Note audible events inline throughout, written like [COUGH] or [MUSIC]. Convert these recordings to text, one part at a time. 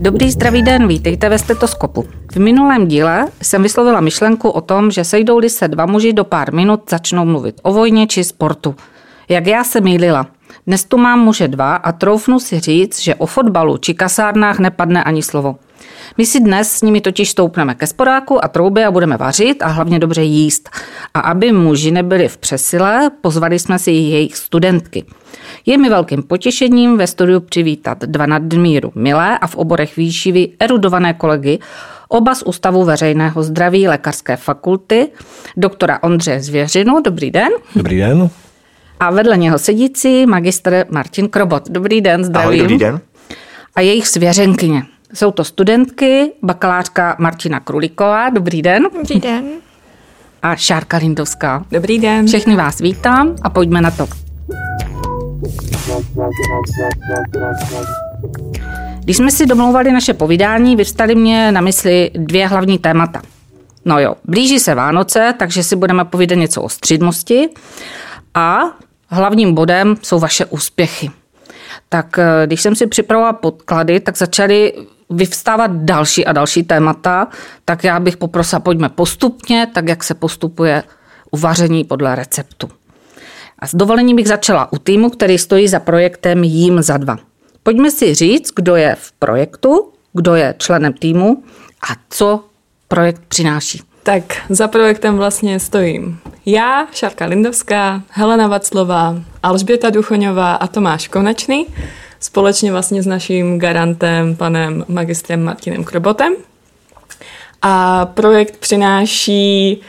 Dobrý zdravý den, vítejte ve stetoskopu. V minulém díle jsem vyslovila myšlenku o tom, že sejdou-li se dva muži do pár minut začnou mluvit o vojně či sportu. Jak já se mýlila. Dnes tu mám muže dva a troufnu si říct, že o fotbalu či kasárnách nepadne ani slovo. My si dnes s nimi totiž stoupneme ke sporáku a trouby a budeme vařit a hlavně dobře jíst. A aby muži nebyli v přesile, pozvali jsme si jejich studentky. Je mi velkým potěšením ve studiu přivítat dva nadmíru milé a v oborech výživy erudované kolegy, oba z Ústavu veřejného zdraví Lékařské fakulty, doktora Ondřeje Zvěřinu. Dobrý den. Dobrý den. A vedle něho sedící magistr Martin Krobot. Dobrý den, zdravím. Ahoj, dobrý den. A jejich svěřenkyně. Jsou to studentky, bakalářka Martina Kruliková. Dobrý den. Dobrý den. A Šárka Lindovská. Dobrý den. Všechny vás vítám a pojďme na to. Když jsme si domlouvali naše povídání, vyvstaly mě na mysli dvě hlavní témata. No jo, blíží se Vánoce, takže si budeme povídat něco o střídmosti a hlavním bodem jsou vaše úspěchy. Tak eh, když jsem si připravovala podklady, tak začaly vyvstávat další a další témata, tak já bych poprosila, pojďme postupně, tak jak se postupuje u vaření podle receptu. A s dovolením bych začala u týmu, který stojí za projektem Jím za dva. Pojďme si říct, kdo je v projektu, kdo je členem týmu a co projekt přináší. Tak za projektem vlastně stojím já, Šárka Lindovská, Helena Vaclová, Alžběta Duchoňová a Tomáš Konečný, společně vlastně s naším garantem, panem magistrem Martinem Krobotem. A projekt přináší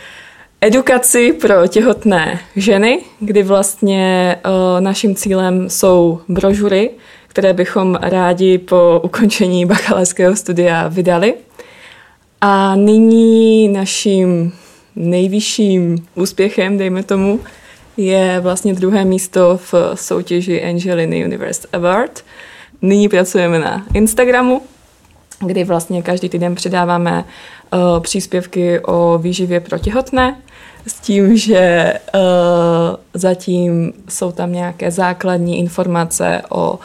edukaci pro těhotné ženy, kdy vlastně o, naším cílem jsou brožury, které bychom rádi po ukončení bakalářského studia vydali. A nyní naším nejvyšším úspěchem, dejme tomu, je vlastně druhé místo v soutěži Angeliny Universe Award. Nyní pracujeme na Instagramu, kdy vlastně každý týden přidáváme uh, příspěvky o výživě pro těhotné, s tím, že uh, zatím jsou tam nějaké základní informace o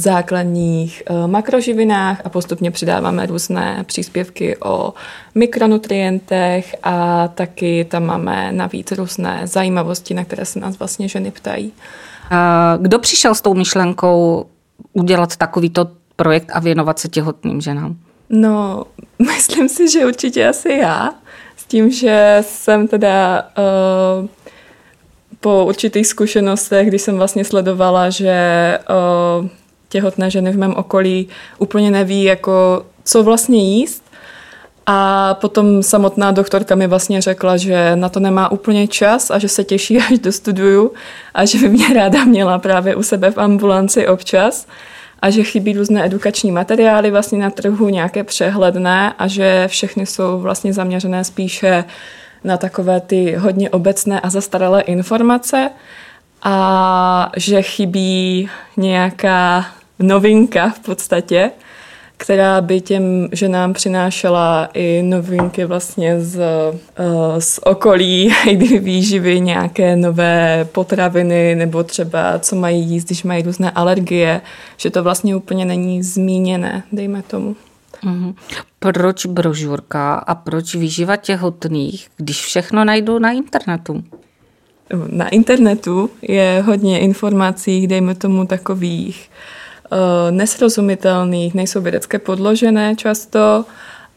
základních uh, makroživinách a postupně přidáváme různé příspěvky o mikronutrientech a taky tam máme navíc různé zajímavosti, na které se nás vlastně ženy ptají. Kdo přišel s tou myšlenkou udělat takovýto projekt a věnovat se těhotným ženám? No, [LAUGHS] myslím si, že určitě asi já tím, že jsem teda uh, po určitých zkušenostech, když jsem vlastně sledovala, že uh, těhotné ženy v mém okolí úplně neví, jako, co vlastně jíst, a potom samotná doktorka mi vlastně řekla, že na to nemá úplně čas a že se těší, [LAUGHS] až dostuduju a že by mě ráda měla právě u sebe v ambulanci občas a že chybí různé edukační materiály vlastně na trhu, nějaké přehledné a že všechny jsou vlastně zaměřené spíše na takové ty hodně obecné a zastaralé informace a že chybí nějaká novinka v podstatě, která by těm ženám přinášela i novinky vlastně z, eh, z okolí, [LAUGHS] kdy výživy, nějaké nové potraviny nebo třeba co mají jíst, když mají různé alergie, že to vlastně úplně není zmíněné, dejme tomu. Mm-hmm. Proč brožurka a proč výživa těhotných, když všechno najdu na internetu? Na internetu je hodně informací, dejme tomu takových Eh, nesrozumitelných, nejsou vědecké podložené často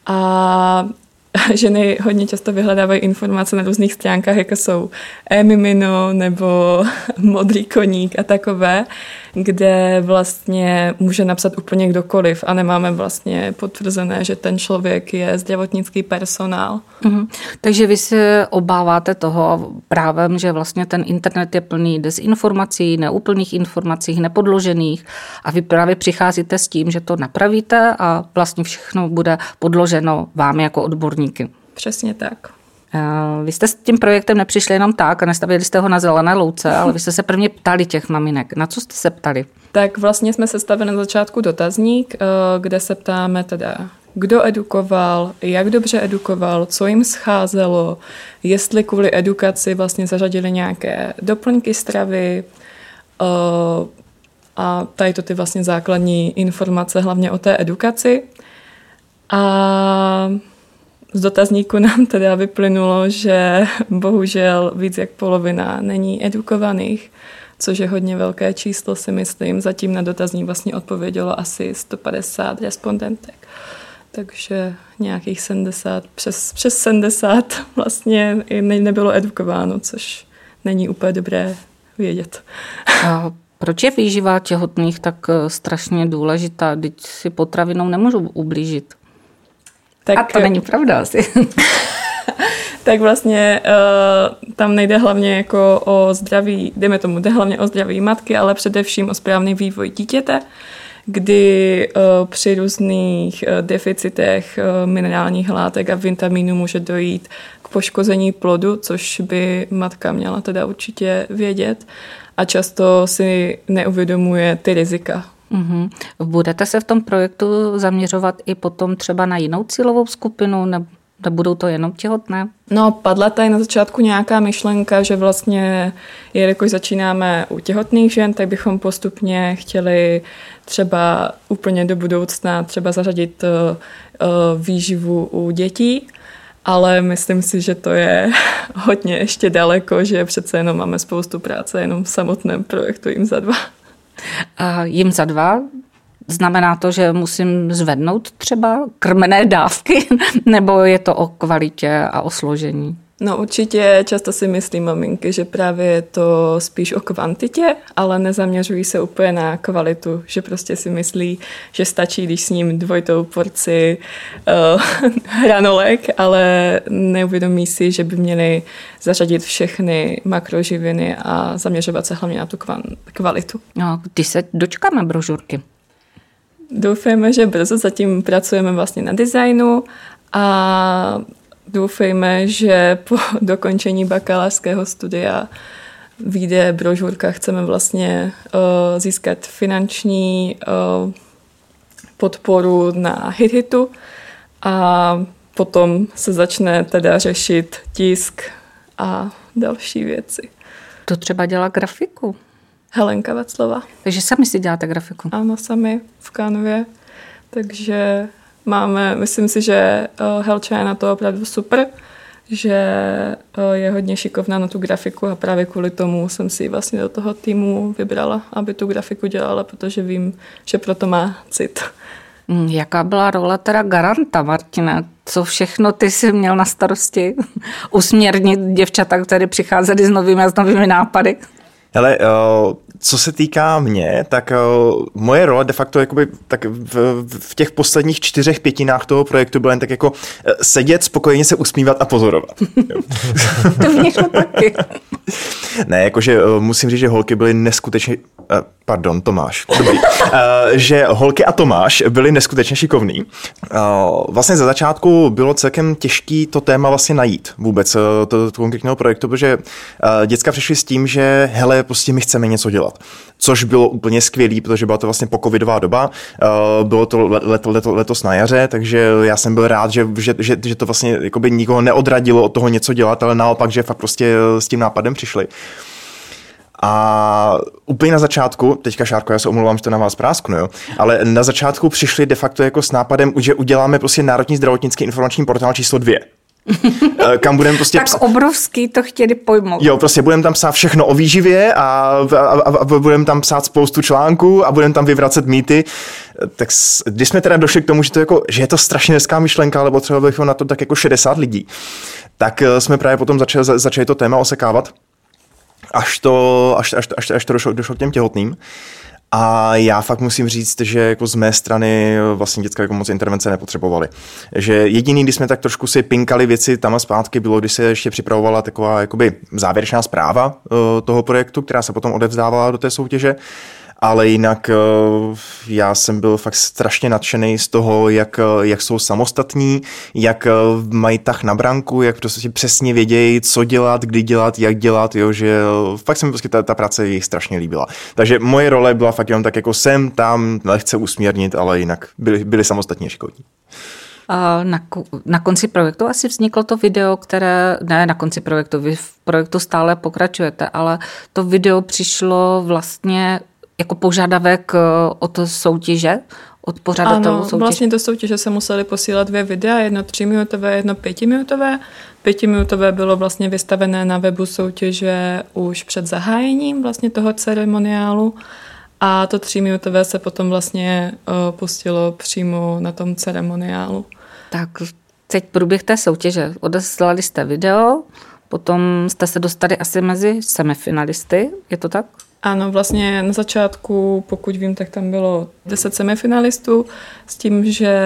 a [LAUGHS] ženy hodně často vyhledávají informace na různých stránkách, jako jsou e-mimino nebo [LAUGHS] modrý koník a takové, kde vlastně může napsat úplně kdokoliv a nemáme vlastně potvrzené, že ten člověk je zdravotnický personál. Mhm. Takže vy se obáváte toho právem, že vlastně ten internet je plný dezinformací, neúplných informací, nepodložených a vy právě přicházíte s tím, že to napravíte a vlastně všechno bude podloženo vám jako odborníky. Přesně tak. Vy jste s tím projektem nepřišli jenom tak a nestavili jste ho na zelené louce, [LAUGHS] ale vy jste se prvně ptali těch maminek. Na co jste se ptali? Tak vlastně jsme sestavili na začátku dotazník, eh, kde se ptáme teda, kdo edukoval, jak dobře edukoval, co jim scházelo, jestli kvůli edukaci vlastně zařadili nějaké doplňky stravy, eh, a tady to ty vlastně základní informace hlavně o té edukaci. A z dotazníku nám teda vyplynulo, že bohužel víc jak polovina není edukovaných, což je hodně velké číslo, si myslím. Zatím na dotazník vlastně odpovědělo asi 150 respondentek. Takže nějakých 70, přes, přes 70 vlastně ne, nebylo edukováno, což není úplně dobré vědět. A proč je výživa těhotných tak eh, strašně důležitá, když si potravinou nemůžu ublížit? Tak, A to není pravda asi. [LAUGHS] tak vlastně uh, tam nejde hlavně jako o zdraví, jdeme tomu, jde hlavně o zdraví matky, ale především o správný vývoj dítěte, kdy uh, při různých uh, deficitech uh, minerálních látek a vitamínů může dojít k poškození plodu, což by matka měla teda určitě vědět a často si neuvědomuje ty rizika Mm-hmm. Budete se v tom projektu zaměřovat i potom třeba na jinou cílovou skupinu, nebo budou to jenom těhotné? No, padla tady na začátku nějaká myšlenka, že vlastně, jelikož začínáme u těhotných žen, tak bychom postupně chtěli třeba úplně do budoucna třeba zařadit uh, výživu u dětí, ale myslím si, že to je [LAUGHS] hodně ještě daleko, že přece jenom máme spoustu práce jenom v samotném projektu jim za dva. A jim za dva Znamená to, že musím zvednout třeba krmené dávky, [LAUGHS] nebo je to o kvalitě a o složení? No určitě často si myslí maminky, že právě je to spíš o kvantitě, ale nezaměřují se úplně na kvalitu, že prostě si myslí, že stačí, když s ním dvojitou porci uh, [LAUGHS] hranolek, ale neuvědomí si, že by měli zařadit všechny makroživiny a zaměřovat se hlavně na tu kvalitu. No, kdy se dočkáme brožurky? Doufejme, že brzo zatím pracujeme vlastně na designu a doufejme, že po [LAUGHS] dokončení bakalářského studia vyjde brožurka. Chceme vlastně uh, získat finanční uh, podporu na HitHitu a potom se začne teda řešit tisk a další věci. To třeba dělá grafiku? Helenka Vaclova. Takže sami si děláte grafiku? Ano, sami v Canvě. Takže máme, myslím si, že uh, Helča je na to opravdu super, že uh, je hodně šikovná na tu grafiku a právě kvůli tomu jsem si vlastně do toho týmu vybrala, aby tu grafiku dělala, protože vím, že proto má cit. Hmm, jaká byla role teda garanta, Martina? Co všechno ty jsi měl na starosti? Usměrnit děvčata, které přicházely s novými a s novými nápady? Hele, uh, co se týká mě, tak uh, moje role de facto jakoby, tak v, v těch posledních čtyřech pětinách toho projektu byla jen tak jako uh, sedět, spokojeně se usmívat a pozorovat. [LAUGHS] to mě taky. ne, jakože uh, musím říct, že holky byly neskutečně, uh, pardon, Tomáš, dobrý, uh, že holky a Tomáš byli neskutečně šikovní. Uh, vlastně za začátku bylo celkem těžký to téma vlastně najít vůbec uh, to, to konkrétního projektu, protože uh, děcka přišly s tím, že hele, prostě my chceme něco dělat. Což bylo úplně skvělé, protože byla to vlastně pokovidová doba, uh, bylo to let, let, letos na jaře, takže já jsem byl rád, že, že, že, že to vlastně jakoby nikoho neodradilo od toho něco dělat, ale naopak, že fakt prostě s tím nápadem přišli. A úplně na začátku, teďka Šárko, já se omlouvám, že to na vás prásknu, jo, ale na začátku přišli de facto jako s nápadem, že uděláme prostě Národní zdravotnický informační portál číslo dvě. [LAUGHS] Eh, kam budeme prostě... tak psa... obrovský to chtěli pojmout. Jo, prostě budeme tam psát všechno o výživě a, a, a, a budeme tam psát spoustu článků a budeme tam vyvracet mýty. Eh, tak když jsme teda došli k tomu, že, to jako, že je to strašně hezká myšlenka, ale potřebovali bychom na to tak jako 60 lidí, tak eh, jsme právě potom začali, začali to téma osekávat až to, až, až, až, až to došlo, došlo k těm těhotným. A já fakt musím říct, že jako z mé strany vlastně dětská jako moc intervence nepotřebovali. Že jediný, když jsme tak trošku si pinkali věci tam a zpátky, bylo, když se ještě připravovala taková jakoby závěrečná zpráva eh, toho projektu, která se potom odevzdávala do té soutěže ale jinak eh, já jsem byl fakt strašně nadšený z toho, jak, eh, jak jsou samostatní, jak eh, mají tah na branku, jak prostě přesně vědějí, co dělat, kdy dělat, jak dělat, jo, že fakt se mi prostě ta, ta práce jich strašně líbila. Takže moje role byla fakt jenom tak jako jsem tam lehce usměrnit, ale jinak byli, byli samostatně šikovní. Na, na konci projektu asi vzniklo to video, které, ne na konci projektu, vy v projektu stále pokračujete, ale to video přišlo vlastně jako požadavek od soutěže? od pořadatelů ano, soutěže? vlastně do soutěže se museli posílat dvě videa, jedno tříminutové, jedno pětiminutové. Pětiminutové bylo vlastně vystavené na webu soutěže už před zahájením vlastně toho ceremoniálu a to tříminutové se potom vlastně uh, pustilo přímo na tom ceremoniálu. Tak teď průběh té soutěže. Odeslali jste video, potom jste se dostali asi mezi semifinalisty, je to tak? Ano, vlastně na začátku, pokud vím, tak tam bylo 10 semifinalistů s tím, že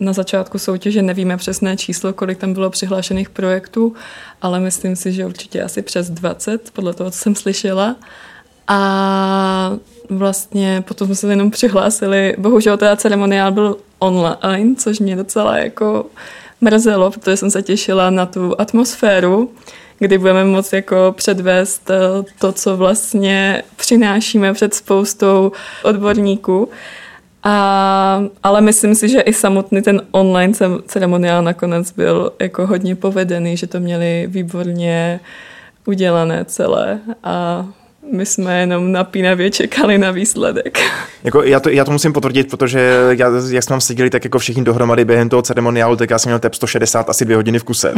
na začátku soutěže nevíme přesné číslo, kolik tam bylo přihlášených projektů, ale myslím si, že určitě asi přes 20, podle toho, co jsem slyšela. A vlastně potom jsme se jenom přihlásili, bohužel teda ceremoniál byl online, což mě docela jako mrzelo, protože jsem se těšila na tu atmosféru, kdy budeme moct jako předvést eh, to, co vlastně přinášíme před spoustou odborníků. A, ale myslím si, že i samotný ten online ceremoniál nakonec byl jako hodně povedený, že to měli výborně udělané celé a my jsme jenom napínavě čekali na výsledek. [LAUGHS] Jako já, to, já to musím potvrdit, protože já, jak jsme tam seděli tak jako všichni dohromady během toho ceremoniálu, tak já jsem měl tep 160 asi dvě hodiny v kuse.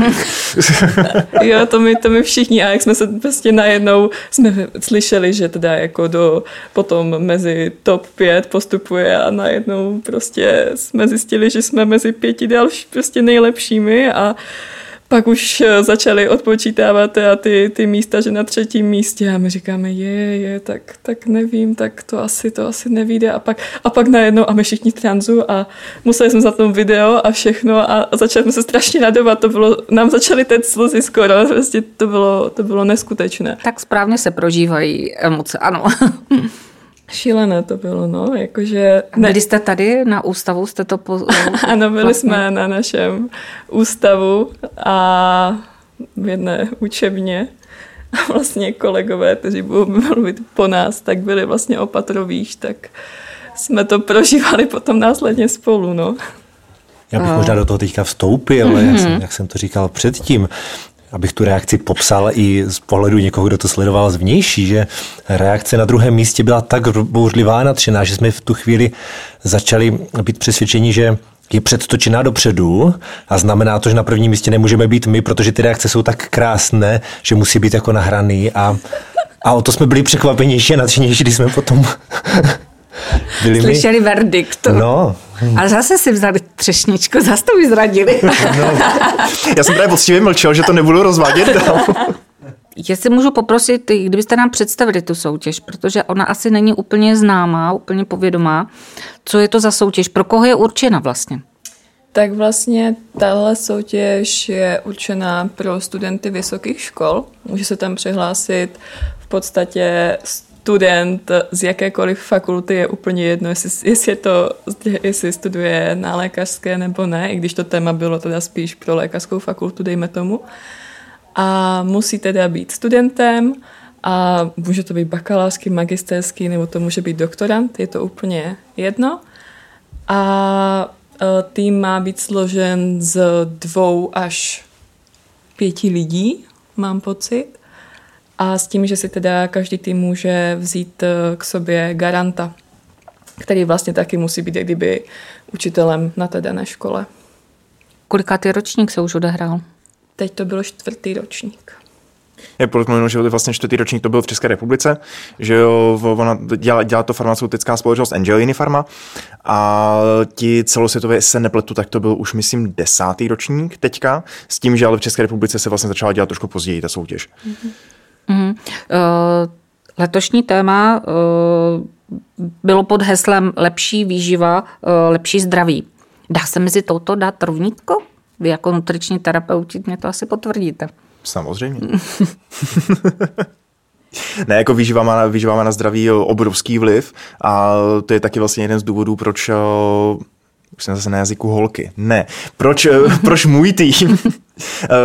[LAUGHS] jo, to my, to my všichni a jak jsme se prostě najednou jsme slyšeli, že teda jako do potom mezi top 5 postupuje a najednou prostě jsme zjistili, že jsme mezi pěti další prostě nejlepšími a pak už eh, začali odpočítávat a ty, ty místa, že na třetím místě a my říkáme, je, je, tak, tak nevím, tak to asi, to asi nevíde a pak, a pak najednou a my všichni tranzu a museli jsme za tom video a všechno a, začali jsme se strašně radovat, to bylo, nám začaly teď slzy skoro, prostě to bylo, to bylo neskutečné. Tak správně se prožívají emoce, ano. [LAUGHS] Šílené to bylo, no, jakože... Ne... Byli jste tady na ústavu, jste to... Po... [LAUGHS] ano, byli vlastně. jsme na našem ústavu a v jedné učebně a vlastně kolegové, kteří budou mluvit po nás, tak byli vlastně opatrovíš, tak jsme to prožívali potom následně spolu, no. Já bych možná do toho teďka vstoupil, mm-hmm. jak, jsem, jak jsem to říkal předtím abych tu reakci popsal i z pohledu někoho, kdo to sledoval zvnější, že reakce na druhém místě byla tak bouřlivá a nadšená, že jsme v tu chvíli začali být přesvědčeni, že je předtočená dopředu a znamená to, že na prvním místě nemůžeme být my, protože ty reakce jsou tak krásné, že musí být jako nahraný a, a o to jsme byli překvapenější a nadšenější, když jsme potom [LAUGHS] byli Slyšeli my. verdikt. No. A zase si vzali třešničku, zase to vyzradili. [LAUGHS] No. Já jsem právě poctivě mlčel, že to nebudu rozvádět dál. Jestli můžu poprosit, kdybyste nám představili tu soutěž, protože ona asi není úplně známá, úplně povědomá. Co je to za soutěž? Pro koho je určena vlastně? Tak vlastně tahle soutěž je určená pro studenty vysokých škol. Může se tam přihlásit v podstatě student z jakékoliv fakulty je úplně jedno, jestli, jestli, je to, jestli studuje na lékařské nebo ne, i když to téma bylo teda spíš pro lékařskou fakultu, dejme tomu. A musí teda být studentem a může to být bakalářský, magisterský, nebo to může být doktorant, je to úplně jedno. A e, tým má být složen z dvou až pěti lidí, mám pocit a s tím, že si teda každý tým může vzít eh, k sobě garanta, který vlastně taky musí být kdyby učitelem na té dané škole. Kolikátý ročník se už odehrál? Teď to byl čtvrtý ročník. Je podotknuto, že vlastně čtvrtý ročník to byl v České republice, že jo, ona dělá, dělá to farmaceutická společnost Angelini Pharma a ti celosvětově, se nepletu, tak to byl už myslím desátý ročník teďka, s tím, že ale v České republice se vlastně začala dělat trošku později ta soutěž. Mm-hmm. Mm. Letošní téma eh, bylo pod heslem lepší výživa, eh, lepší zdraví. Dá se mezi touto dát rovnítko? Vy jako nutriční terapeuti mě to asi potvrdíte. Samozřejmě. [LAUGHS] ne, jako výživa má, výživa má na zdraví obrovský vliv a to je taky vlastně jeden z důvodů, proč už jsem zase na jazyku holky. Ne. Proč, [LAUGHS] proč můj tým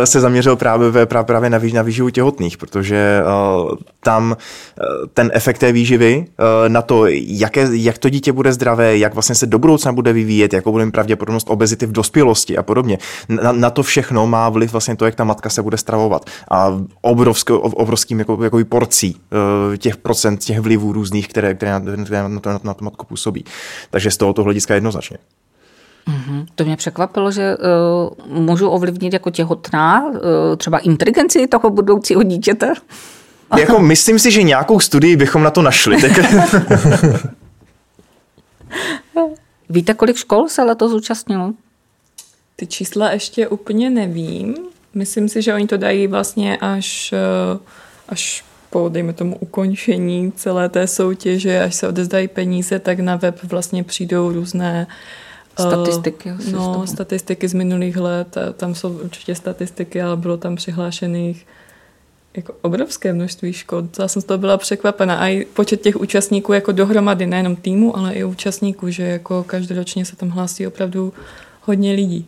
se zaměřil právě, právě na, na výživu těhotných, protože uh, tam uh, ten efekt té výživy uh, na to, jaké, jak to dítě bude zdravé, jak vlastně se do budoucna bude vyvíjet, jakou bude mít pravděpodobnost obezity v dospělosti a podobně. Na, na to všechno má vliv vlastně to, jak ta matka se bude stravovat. A obrovský, obrovským jako, jako porcí těch procent, těch vlivů různých, které, které, na, které na, to, na, na to matku působí. Takže z tohoto hlediska jednoznačně. Mm-hmm. To mě překvapilo, že uh, můžu ovlivnit jako těhotná uh, třeba inteligenci toho budoucího dítěte. [LAUGHS] Jako myslím si, že nějakou studii bychom na to našli. Tak... [LAUGHS] Víte, kolik škol se letos zúčastnilo? Ty čísla ještě úplně nevím. Myslím si, že oni to dají vlastně až, eh, až po, dejme tomu, ukončení celé té soutěže, až se odezdají peníze, tak na web vlastně přijdou různé uh, Statistiky. No, statistiky z minulých let, tam jsou určitě statistiky, ale bylo tam přihlášených jako obrovské množství škod. Já jsem z toho byla překvapena. A i počet těch účastníků jako dohromady, nejenom týmu, ale i účastníků, že jako každoročně se tam hlásí opravdu hodně lidí.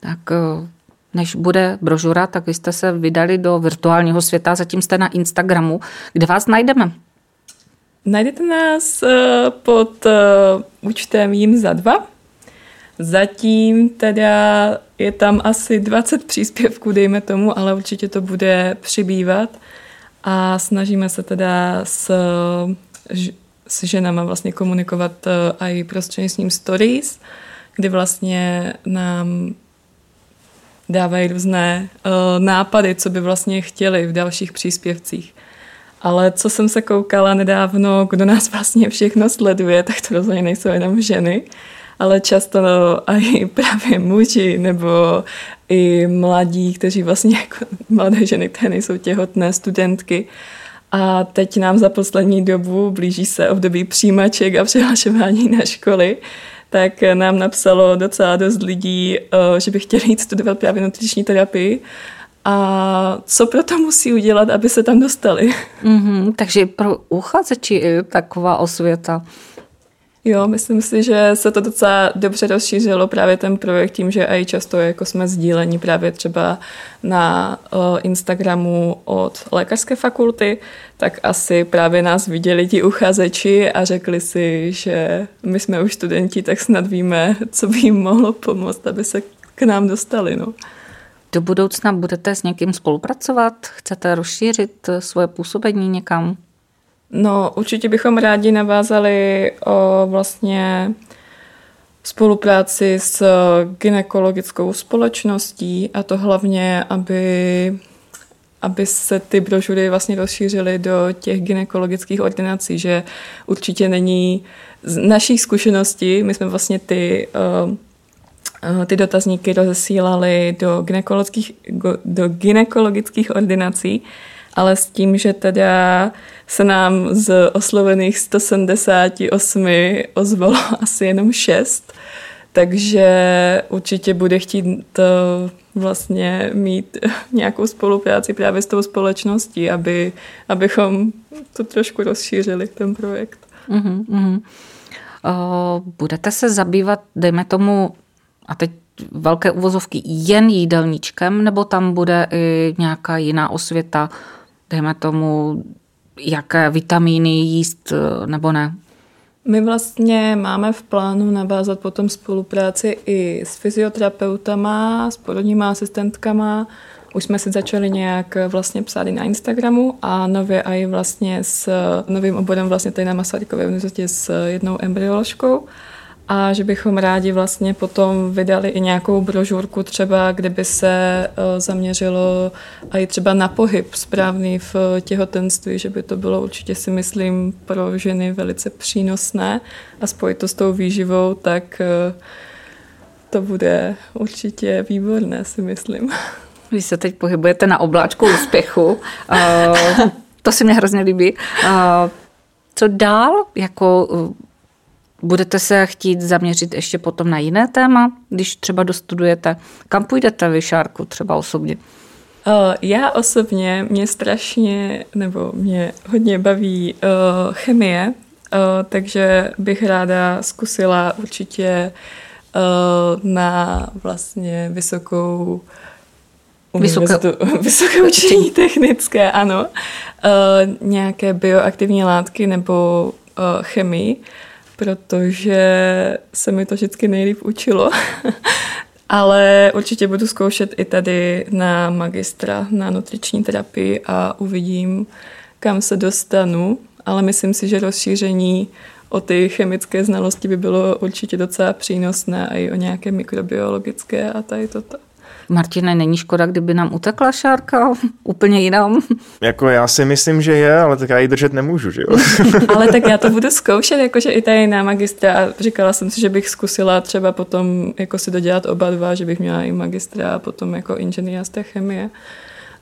Tak eh, než bude brožura, tak vy jste se vydali do virtuálního světa, zatím jste na Instagramu. Kde vás najdeme? Najdete nás eh, pod eh, účtem jim za dva Zatím teda je tam asi 20 příspěvků, dejme tomu, ale určitě to bude přibývat a snažíme se teda s, s ženama vlastně komunikovat eh, i prostřednictvím stories, kdy vlastně nám dávají různé uh, nápady, co by vlastně chtěli v dalších příspěvcích. Ale co jsem se koukala nedávno, kdo nás [LAUGHS] vlastně všechno sleduje, tak to rozhodně nejsou jenom ženy ale často no, i právě muži nebo i mladí, kteří vlastně jako [LAUGHS] mladé ženy, které nejsou těhotné, studentky. A teď nám za poslední dobu blíží se období přijímaček a přihlašování na školy, tak nám napsalo docela dost lidí, eh, že by chtěli jít studovat právě nutriční terapii a co pro to musí udělat, aby se tam dostali. Mm-hmm, takže pro uchazeči taková osvěta. Jo, myslím si, že se to docela dobře rozšířilo právě ten projekt tím, že i často jako jsme sdílení právě třeba na Instagramu od lékařské fakulty, tak asi právě nás viděli ti uchazeči a řekli si, že my jsme už studenti, tak snad víme, co by jim mohlo pomoct, aby se k nám dostali. No. Do budoucna budete s někým spolupracovat? Chcete rozšířit svoje působení někam? No, určitě bychom rádi navázali o vlastně spolupráci s ginekologickou společností a to hlavně, aby, aby se ty brožury vlastně rozšířily do těch ginekologických ordinací, že určitě není z našich zkušeností, my jsme vlastně ty uh, ty dotazníky rozesílali do gynekologických, do gynekologických ordinací, ale s tím, že teda se nám z oslovených 178 ozvalo [LAUGHS] asi jenom 6, takže určitě bude chtít to vlastně mít [LAUGHS] nějakou spolupráci právě s tou společností, aby, abychom to trošku rozšířili, ten projekt. Uh-huh, uh-huh. Uh, budete se zabývat, dejme tomu, a teď velké uvozovky, jen jídelníčkem, nebo tam bude i nějaká jiná osvěta, dejme tomu, jaké vitamíny jíst eh, nebo ne? My vlastně máme v plánu navázat potom spolupráci i s fyzioterapeutama, s porodníma asistentkama. Už jsme si začali nějak vlastně psát i na Instagramu a nově i vlastně s novým oborem vlastně tady na Masarykové univerzitě s jednou embryoložkou a že bychom rádi vlastně potom vydali i nějakou brožurku třeba, kde by se eh, zaměřilo i třeba na pohyb správný v těhotenství, že by to bylo určitě si myslím pro ženy velice přínosné a spojit to s tou výživou, tak eh, to bude určitě výborné, si myslím. [LAUGHS] Vy se teď pohybujete na obláčku úspěchu. Eh, to si mě hrozně líbí. Co dál? Jako Budete se chtít zaměřit ještě potom na jiné téma, když třeba dostudujete? Kam půjdete vy, Šárku, třeba osobně? Já osobně mě strašně, nebo mě hodně baví uh, chemie, uh, takže bych ráda zkusila určitě uh, na vlastně vysokou Vysoké, [LAUGHS] vysoké učení technické, ano. Uh, nějaké bioaktivní látky nebo uh, chemii, protože se mi to vždycky nejlíp učilo. [LAUGHS] Ale určitě budu zkoušet i tady na magistra na nutriční terapii a uvidím, kam se dostanu. Ale myslím si, že rozšíření o ty chemické znalosti by bylo určitě docela přínosné a i o nějaké mikrobiologické a tady toto. Martine, není škoda, kdyby nám utekla šárka [LAUGHS] úplně jinam? Jako já si myslím, že je, ale tak já ji držet nemůžu, že jo? [LAUGHS] [LAUGHS] ale tak já to budu zkoušet, jakože i tady na magistra a říkala jsem si, že bych zkusila třeba potom jako si dodělat oba dva, že bych měla i magistra a potom jako inženýra z té chemie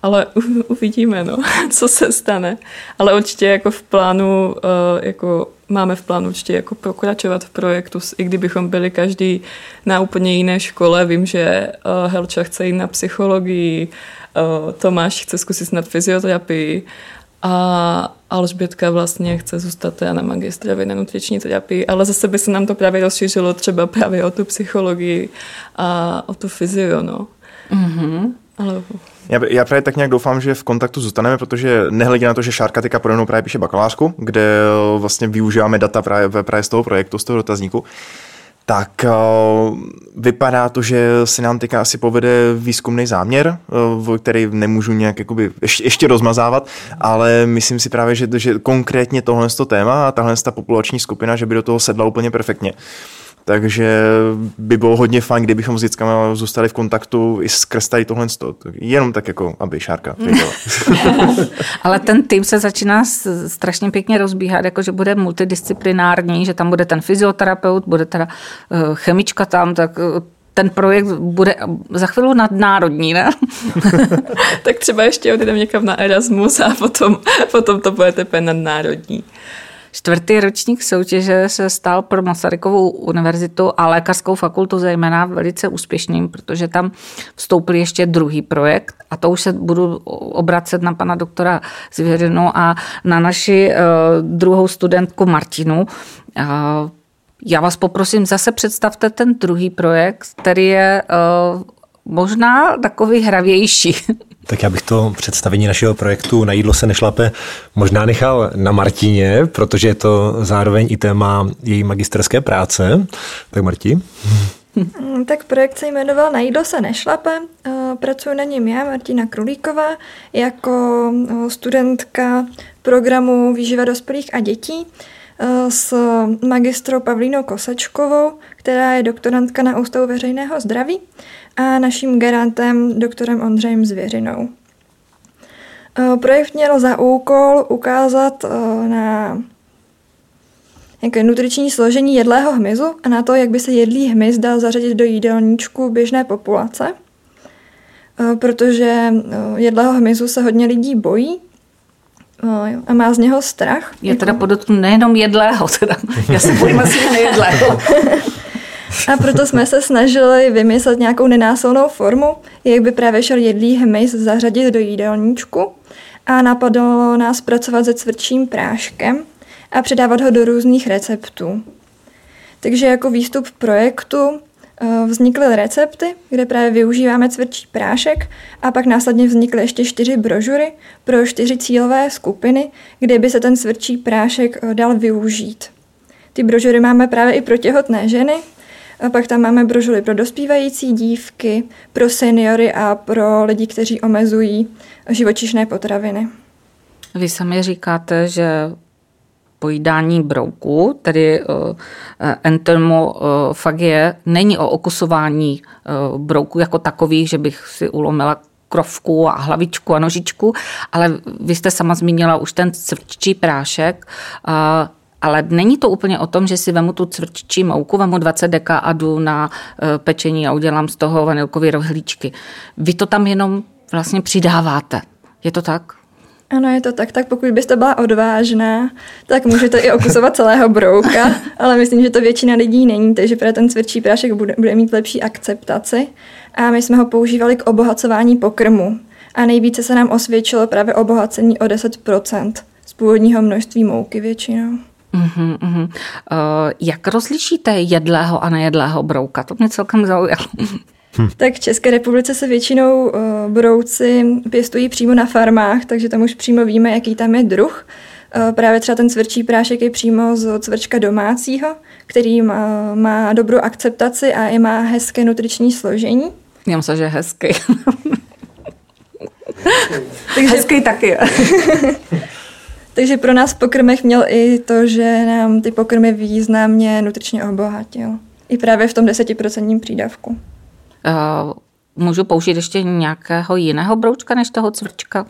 ale uvidíme, no, [LAUGHS] co se stane. Ale určitě jako v plánu, eh, jako máme v plánu určitě jako pokračovat v projektu, i kdybychom byli každý na úplně jiné škole. Vím, že eh, Helča chce jít na psychologii, eh, Tomáš chce zkusit snad fyzioterapii a Alžbětka vlastně chce zůstat teda na magistrovi na nutriční terapii, ale zase by se nám to právě rozšířilo třeba právě o tu psychologii a o tu fyzio, no. Mm-hmm. Ale já, já právě tak nějak doufám, že v kontaktu zůstaneme, protože nehledě na to, že Šárka teďka pode mnou právě píše bakalářku, kde vlastně využíváme data právě, právě z toho projektu, z toho dotazníku, tak uh, vypadá to, že se nám teďka asi povede výzkumný záměr, uh, který nemůžu nějak jakoby ještě, ještě rozmazávat, ale myslím si právě, že, že konkrétně tohle téma a tahle ta populační skupina, že by do toho sedla úplně perfektně. Takže by bylo hodně fajn, kdybychom s dětskama zůstali v kontaktu i skrz tady tohle. Jenom tak jako, aby Šárka [LAUGHS] Ale ten tým se začíná strašně pěkně rozbíhat, jako že bude multidisciplinární, že tam bude ten fyzioterapeut, bude teda eh, chemička tam, tak eh, ten projekt bude za chvíli nadnárodní, ne? [LAUGHS] tak třeba ještě odjedeme někam na Erasmus a potom, potom to bude teprve nadnárodní. Čtvrtý ročník soutěže se stal pro Masarykovou univerzitu a lékařskou fakultu zejména velice úspěšným, protože tam vstoupil ještě druhý projekt a to už se budu obracet na pana doktora Zvěřinu a na naši uh, druhou studentku Martinu. Uh, já vás poprosím, zase představte ten druhý projekt, který je uh, možná takový hravější. [LAUGHS] Tak já bych to představení našeho projektu Na jídlo se nešlape možná nechal na Martině, protože je to zároveň i téma její magisterské práce. Tak Marti? Hmm, tak projekt se jmenoval Na jídlo se nešlape. Eh, pracuji na něm já, Martina Krulíková, jako eh, studentka programu Výživa dospělých a dětí eh, s magistrou Pavlínou Kosačkovou, která je doktorantka na Ústavu veřejného zdraví a naším garantem doktorem Ondřejem Zvěřinou. Eh, projekt měl za úkol ukázat eh, na jaké nutriční složení jedlého hmyzu a na to, jak by se jedlý hmyz dal zařadit do jídelníčku běžné populace. Eh, protože jedlého hmyzu se hodně lidí bojí a má z něho strach. Já teda podotknu nejenom jedlého, teda. já se bojím asi nejedlého. [LAUGHS] A proto jsme se snažili vymyslet nějakou nenásilnou formu, jak by právě šel jedlý hmyz zařadit do jídelníčku. A napadlo nás pracovat se cvrčím práškem a předávat ho do různých receptů. Takže jako výstup projektu eh, vznikly recepty, kde právě využíváme cvrčí prášek a pak následně vznikly ještě čtyři brožury pro čtyři cílové skupiny, kde by se ten cvrčí prášek eh, dal využít. Ty brožury máme právě i pro těhotné ženy, a pak tam máme brožury pro dospívající dívky, pro seniory a pro lidi, kteří omezují živočišné potraviny. Vy sami říkáte, že pojídání brouku, tedy uh, entomofagie, není o okusování uh, brouku jako takových, že bych si ulomila krovku a hlavičku a nožičku, ale vy jste sama zmínila už ten cvrčí prášek. Ale není to úplně o tom, že si vemu tu cvrččí mouku, vemu 20 deka a jdu na e, pečení a udělám z toho vanilkové rohlíčky. Vy to tam jenom vlastně přidáváte. Je to tak? Ano, je to tak. Tak pokud byste byla odvážná, tak můžete i okusovat celého brouka, ale myslím, že to většina lidí není, takže právě ten cvrčí prášek bude, bude mít lepší akceptaci. A my jsme ho používali k obohacování pokrmu. A nejvíce se nám osvědčilo právě obohacení o 10% z původního množství mouky většinou. Uh-huh, uh-huh. Uh, jak rozlišíte jedlého a nejedlého brouka? To mě celkem zaujalo. Hm. Tak v České republice se většinou uh, brouci pěstují přímo na farmách, takže tam už přímo víme, jaký tam je druh. Uh, právě třeba ten cvrčí prášek je přímo z cvrčka domácího, který má, má dobrou akceptaci a i má hezké nutriční složení. Já myslím, že je hezký. Takže... Hezký taky. [LAUGHS] Takže pro nás v pokrmech měl i to, že nám ty pokrmy významně nutričně obohatil. I právě v tom desetiprocentním přídavku. Uh, můžu použít ještě nějakého jiného broučka než toho cvrčka?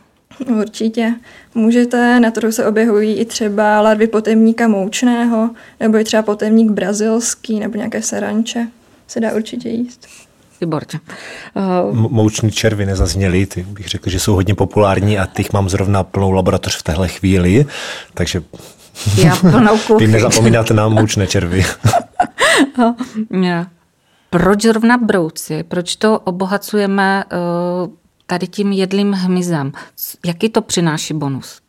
Určitě. Můžete, na trhu se objevují i třeba larvy potemníka moučného, nebo i třeba potemník brazilský, nebo nějaké seranče. Se dá určitě jíst. Výborně. Uh... Mouční červy nezazněly, ty bych řekl, že jsou hodně populární a těch mám zrovna plnou laboratoř v téhle chvíli, takže já plnou kuchy. [LAUGHS] Ty nezapomínáte na moučné červy. [LAUGHS] yeah. Proč zrovna brouci? Proč to obohacujeme uh, tady tím jedlým hmyzem? Jaký to přináší bonus?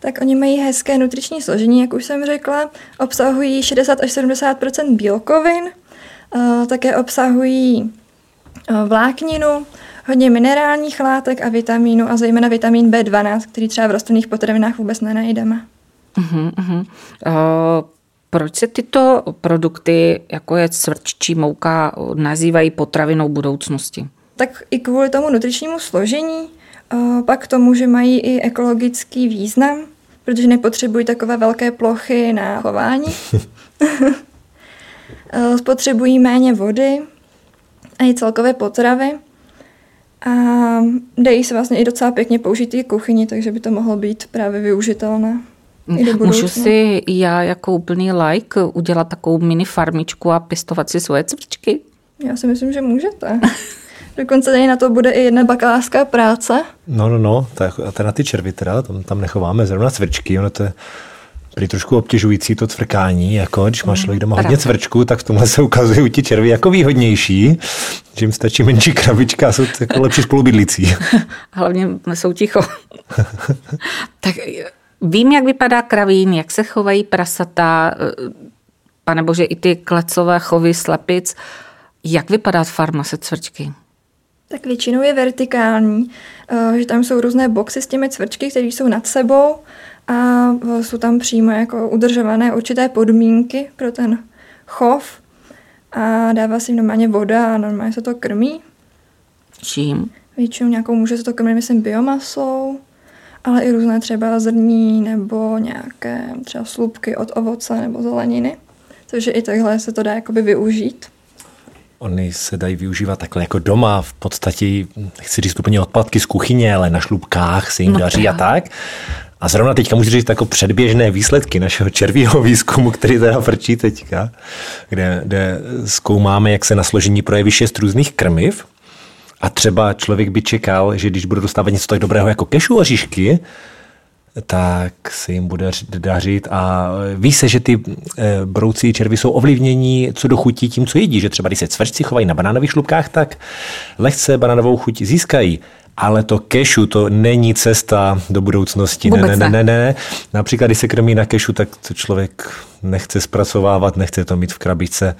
Tak oni mají hezké nutriční složení, jak už jsem řekla. Obsahují 60 až 70 bílkovin, také obsahují uh, vlákninu, hodně minerálních látek a vitamínu a zejména vitamin B12, který třeba v rostlinných potravinách vůbec nenajdeme. Uh-huh, uh-huh. Uh, proč se tyto produkty, jako je cvrččí mouka, nazývají potravinou budoucnosti? Tak i kvůli tomu nutričnímu složení, pak k tomu, že mají i ekologický význam, protože nepotřebují takové velké plochy na chování. [LAUGHS] Spotřebují méně vody a i celkové potravy. A dají se vlastně i docela pěkně použít i kuchyni, takže by to mohlo být právě využitelné. Můžu si já jako úplný like udělat takovou mini farmičku a pěstovat si svoje cvrčky? Já si myslím, že můžete. [LAUGHS] Dokonce tady na to bude i jedna bakalářská práce. No, no, no, tak, a to na ty červy teda, tam, tam nechováme zrovna cvrčky, ono to je prý trošku obtěžující to cvrkání, jako když máš člověk doma hodně cvrčků, tak v tomhle se ukazují ti červy jako výhodnější, že jim stačí menší krabička a jsou jako lepší spolubydlící. [LAUGHS] Hlavně jsou ticho. [LAUGHS] tak Vím, jak vypadá kravín, jak se chovají prasata, eh, pane bože, i ty klecové chovy slepic. Jak vypadá farma se cvrčky? Tak většinou je vertikální, eh, že tam jsou různé boxy s těmi cvrčky, které jsou nad sebou a eh, jsou tam přímo jako udržované určité podmínky pro ten chov a dává se jim normálně voda a normálně se to krmí. Čím? Většinou nějakou může se to krmit, myslím, biomasou, ale i různé třeba zrní nebo nějaké třeba slupky od ovoce nebo zeleniny. Takže i takhle se to dá jakoby využít. Oni se dají využívat takhle jako doma, v podstatě, nechci říct úplně odpadky z kuchyně, ale na šlubkách se jim no daří a tak. A zrovna teďka můžu říct jako předběžné výsledky našeho červího výzkumu, který teda frčí teďka, kde, kde zkoumáme, jak se na složení projeví šest různých krmiv. A třeba člověk by čekal, že když bude dostávat něco tak dobrého jako kešu oříšky, tak se jim bude dařit. A ví se, že ty eh, brouci červy jsou ovlivnění co do chutí tím, co jedí, že třeba když se cvrčci chovají na banánových šlubkách, tak lehce banánovou chuť získají. Ale to kešu, to není cesta do budoucnosti. ne, ne, ne, ne, ne. Například, když se krmí na kešu, tak to člověk nechce zpracovávat, nechce to mít v krabičce.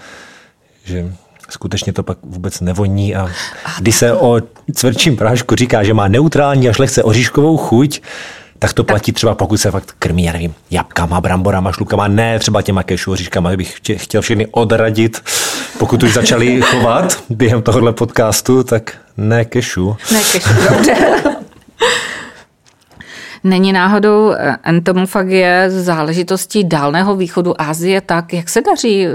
Že skutečně to pak vůbec nevoní a když se o cvrčím prášku říká, že má neutrální až lehce oříškovou chuť, tak to platí třeba pokud se fakt krmí, já nevím, jabkama, bramborama, šlukama, ne třeba těma kešu oříškama, bych chtěl všechny odradit, pokud už začali chovat během tohohle podcastu, tak ne kešu. Ne kešu, dobře. Není náhodou eh, entomofagie záležitostí dálného východu Asie tak, jak se daří eh,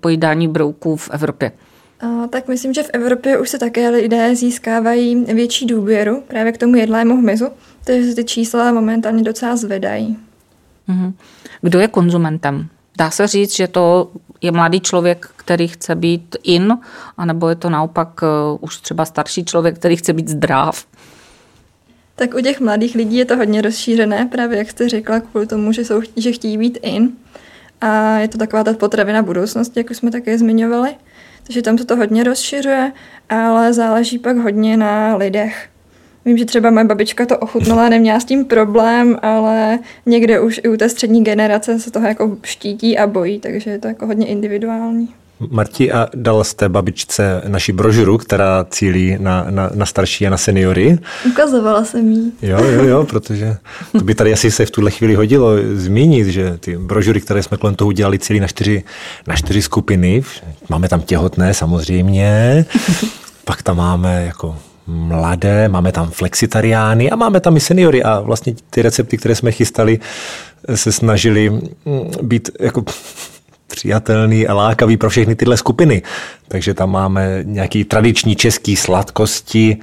pojídání brouků v Evropě? tak myslím, že v Evropě už se také lidé získávají větší důvěru právě k tomu jedlému hmyzu, takže se ty čísla momentálně docela zvedají. Mhm. Kdo je konzumentem? Dá se říct, že to je mladý člověk, který chce být in, anebo je to naopak uh, už třeba starší člověk, který chce být zdrav? Tak u těch mladých lidí je to hodně rozšířené, právě jak jste řekla, kvůli tomu, že, jsou, že chtějí být in. A je to taková ta potravina budoucnosti, jak už jsme také zmiňovali. Takže tam se to hodně rozšiřuje, ale záleží pak hodně na lidech. Vím, že třeba moje babička to ochutnala, neměla s tím problém, ale někde už i u té střední generace se toho jako štítí a bojí, takže je to jako hodně individuální. Marti, a dal jste babičce naši brožuru, která cílí na, na, na starší a na seniory. Ukazovala jsem jí. Jo, jo, jo, protože to by tady asi se v tuhle chvíli hodilo zmínit, že ty brožury, které jsme kolem toho udělali, cílí na čtyři, na čtyři skupiny. Máme tam těhotné samozřejmě, pak tam máme jako mladé, máme tam flexitariány a máme tam i seniory a vlastně ty recepty, které jsme chystali, se snažili mm, být jako [LAUGHS] přijatelný a lákavý pro všechny tyhle skupiny. Takže tam máme nějaký tradiční český sladkosti,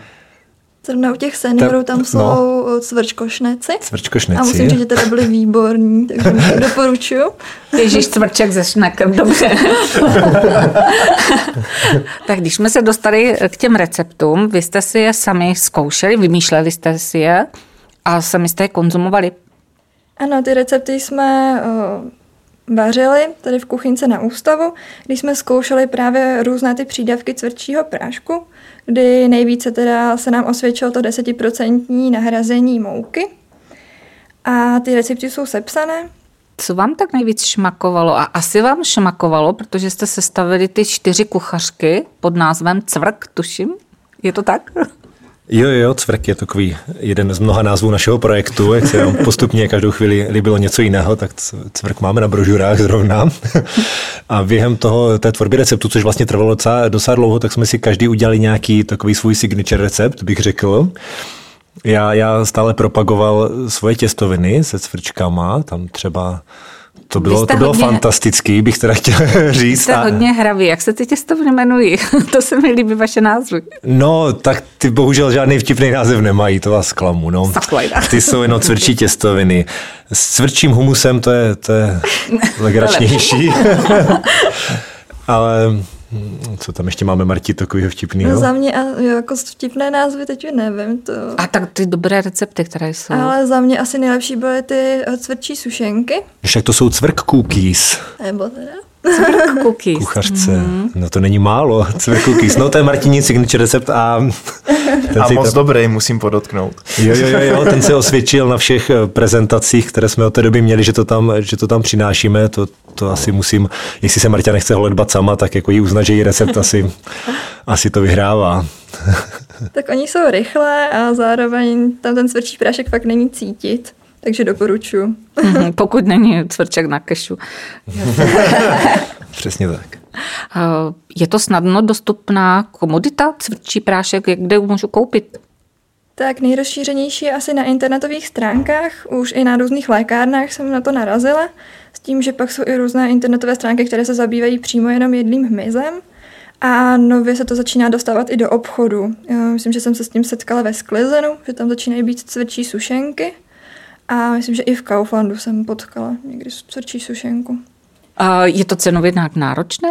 Zrovna u těch seniorů tam jsou no, cvrčkošneci. Cvrčkošneci. A musím říct, že teda byli výborní, [LAUGHS] takže doporučuju. Ježíš cvrček ze šnakem, dobře. [LAUGHS] tak když jsme se dostali k těm receptům, vy jste si je sami zkoušeli, vymýšleli jste si je a sami jste je konzumovali? Ano, ty recepty jsme uh, vařili tady v kuchynce na ústavu, když jsme zkoušeli právě různé ty přídavky cvrčího prášku, kdy nejvíce teda se nám osvědčilo to desetiprocentní nahrazení mouky. A ty recepty jsou sepsané, co vám tak nejvíc šmakovalo? A asi vám šmakovalo, protože jste sestavili ty čtyři kuchařky pod názvem Cvrk, tuším. Je to tak? [LAUGHS] Jo, jo, Cvrk je takový jeden z mnoha názvů našeho projektu. Jak se nám postupně každou chvíli líbilo něco jiného, tak Cvrk máme na brožurách zrovna. [LAUGHS] A během toho, té tvorby receptu, což vlastně trvalo docela, docela dlouho, tak jsme si každý udělali nějaký takový svůj signature recept, bych řekl. Já, já stále propagoval svoje těstoviny se cvrčkama, tam třeba to bylo, to bylo hodně, fantastický, bych teda chtěl [LAUGHS] říct. Jste a... hodně hravý. Jak se ty těstoviny jmenují? [LAUGHS] to se mi líbí vaše názvy. No, tak ty bohužel žádný vtipný název nemají, to vás klamu. No. Ty jsou jenom cvrčí [LAUGHS] těstoviny. S cvrčím humusem to je, to je legračnější. Ale co tam ještě máme, Marti, takového vtipného? No za mě jako vtipné názvy teď nevím. To... A tak ty dobré recepty, které jsou. Ale za mě asi nejlepší byly ty eh, cvrčí sušenky. Však to jsou cvrk cookies. Nebo teda? Cvrk cookies. Kuchařce. Mm. No to není málo. Cvrk cookies. No to je Martinin signature recept a... [LAUGHS] Ten a moc tam... dobrý, musím podotknout. Jo, jo, jo, jo, ten se osvědčil na všech eh, prezentacích, které jsme od té doby měli, že to tam, že to tam přinášíme. To, to asi musím, jestli se Marta nechce holedbat sama, tak jako jí uznat, že její recept asi, [LAUGHS] asi to vyhrává. tak oni jsou rychlé a zároveň tam ten cvrčí prášek fakt není cítit. Takže doporučuji. Mhm, pokud není cvrček na kešu. [LAUGHS] Přesně tak. Je to snadno dostupná komodita, cvrčí prášek, kde můžu koupit? Tak nejrozšířenější je asi na internetových stránkách, už i na různých lékárnách jsem na to narazila, s tím, že pak jsou i různé internetové stránky, které se zabývají přímo jenom jedlým hmyzem. A nově se to začíná dostávat i do obchodu. Já myslím, že jsem se s tím setkala ve Sklizenu, že tam začínají být cvrčí sušenky. A myslím, že i v Kauflandu jsem potkala někdy cvrčí sušenku. A je to cenově nějak náročné?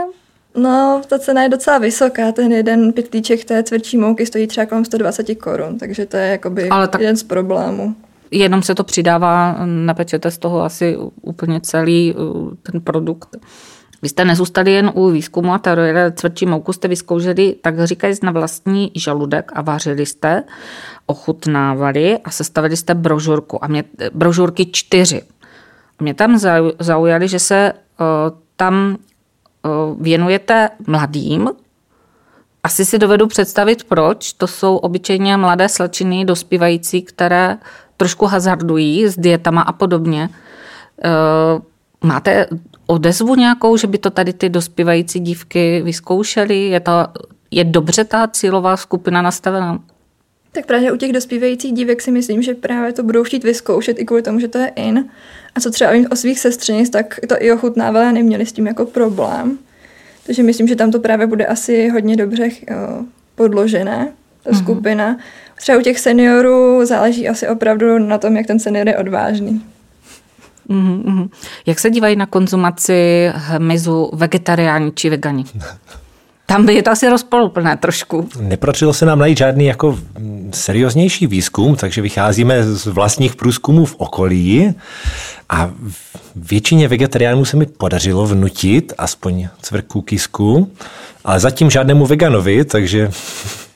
No, ta cena je docela vysoká. Ten jeden pytlíček té cvrčí mouky stojí třeba kolem 120 korun, takže to je jakoby Ale tak jeden z problémů. Jenom se to přidává, nepečete z toho asi úplně celý ten produkt. Vy jste nezůstali jen u výzkumu a teorie cvrčí mouku jste vyzkoušeli, tak říkají na vlastní žaludek a vařili jste, ochutnávali a sestavili jste brožurku. A mě, brožurky čtyři. Mě tam zaujali, že se uh, tam věnujete mladým. Asi si dovedu představit, proč. To jsou obyčejně mladé slečiny, dospívající, které trošku hazardují s dietama a podobně. Máte odezvu nějakou, že by to tady ty dospívající dívky vyzkoušely? Je, to, je dobře ta cílová skupina nastavená? Tak právě u těch dospívajících dívek si myslím, že právě to budou chtít vyzkoušet i kvůli tomu, že to je in. A co třeba o svých sestřenic, tak to i ochutnávali a neměli s tím jako problém. Takže myslím, že tam to právě bude asi hodně dobře uh, podložené, ta mm-hmm. skupina. Třeba u těch seniorů záleží asi opravdu na tom, jak ten senior je odvážný. Mm-hmm. Jak se dívají na konzumaci hmyzu vegetariáni či vegani? [LAUGHS] Tam by je to asi rozpoluplné trošku. Nepročilo se nám najít žádný jako serióznější výzkum, takže vycházíme z vlastních průzkumů v okolí a většině vegetariánů se mi podařilo vnutit aspoň cvrku kisku, ale zatím žádnému veganovi, takže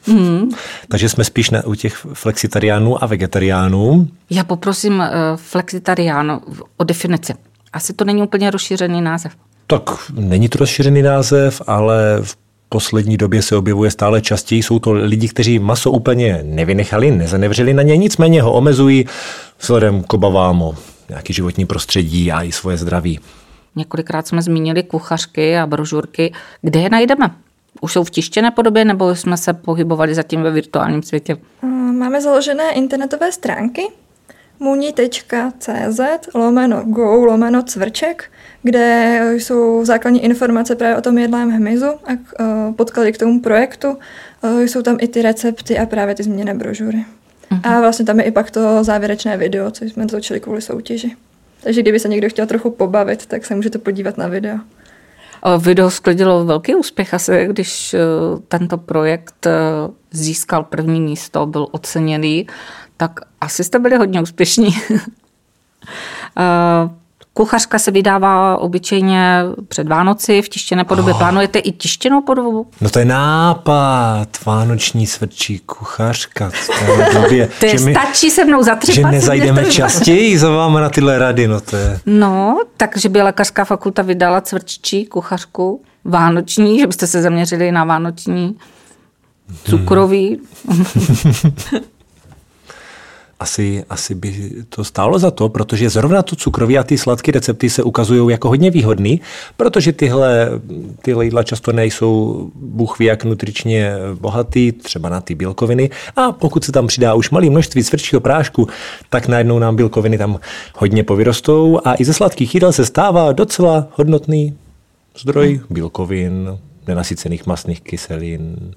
Mm. [LAUGHS] Takže jsme spíš na, u těch flexitariánů a vegetariánů. Já poprosím uh, flexitarián o definici. Asi to není úplně rozšířený název. Tak není to rozšířený název, ale v poslední době se objevuje stále častěji. Jsou to lidi, kteří maso úplně nevynechali, nezanevřeli na ně, nicméně ho omezují vzhledem k obavám o nějaký životní prostředí a i svoje zdraví. Několikrát jsme zmínili kuchařky a brožurky. Kde je najdeme? Už jsou v tištěné podobě nebo jsme se pohybovali zatím ve virtuálním světě? Máme založené internetové stránky muni.cz lomeno go lomeno cvrček, kde jsou základní informace právě o tom jedlém hmyzu a e, podklady k tomu projektu. E, jsou tam i ty recepty a právě ty změněné brožury. Uh-huh. A vlastně tam je i pak to závěrečné video, co jsme točili kvůli soutěži. Takže kdyby se někdo chtěl trochu pobavit, tak se můžete podívat na video. Video sklidilo velký úspěch asi, když e, tento projekt získal první místo, byl oceněný, tak asi jste byli hodně úspěšní. [LAUGHS] Kuchařka se vydává obyčejně před Vánoci v tištěné podobě. Oh. Plánujete i tištěnou podobu? No to je nápad. Vánoční svrčí kuchařka. Době, [LAUGHS] to je, my, stačí se mnou zatřepat. Že nezajdeme [LAUGHS] častěji za váma na tyhle rady. No, to je... no takže by lékařská fakulta vydala cvrčí kuchařku vánoční, že byste se zaměřili na vánoční cukrový. Hmm. Asi, asi by to stálo za to, protože zrovna to cukroví a ty sladké recepty se ukazují jako hodně výhodný, protože tyhle, tyhle jídla často nejsou bůh ví jak nutričně bohatý, třeba na ty bílkoviny. A pokud se tam přidá už malé množství cvrčího prášku, tak najednou nám bílkoviny tam hodně povyrostou a i ze sladkých jídel se stává docela hodnotný zdroj bílkovin, nenasycených masných kyselin,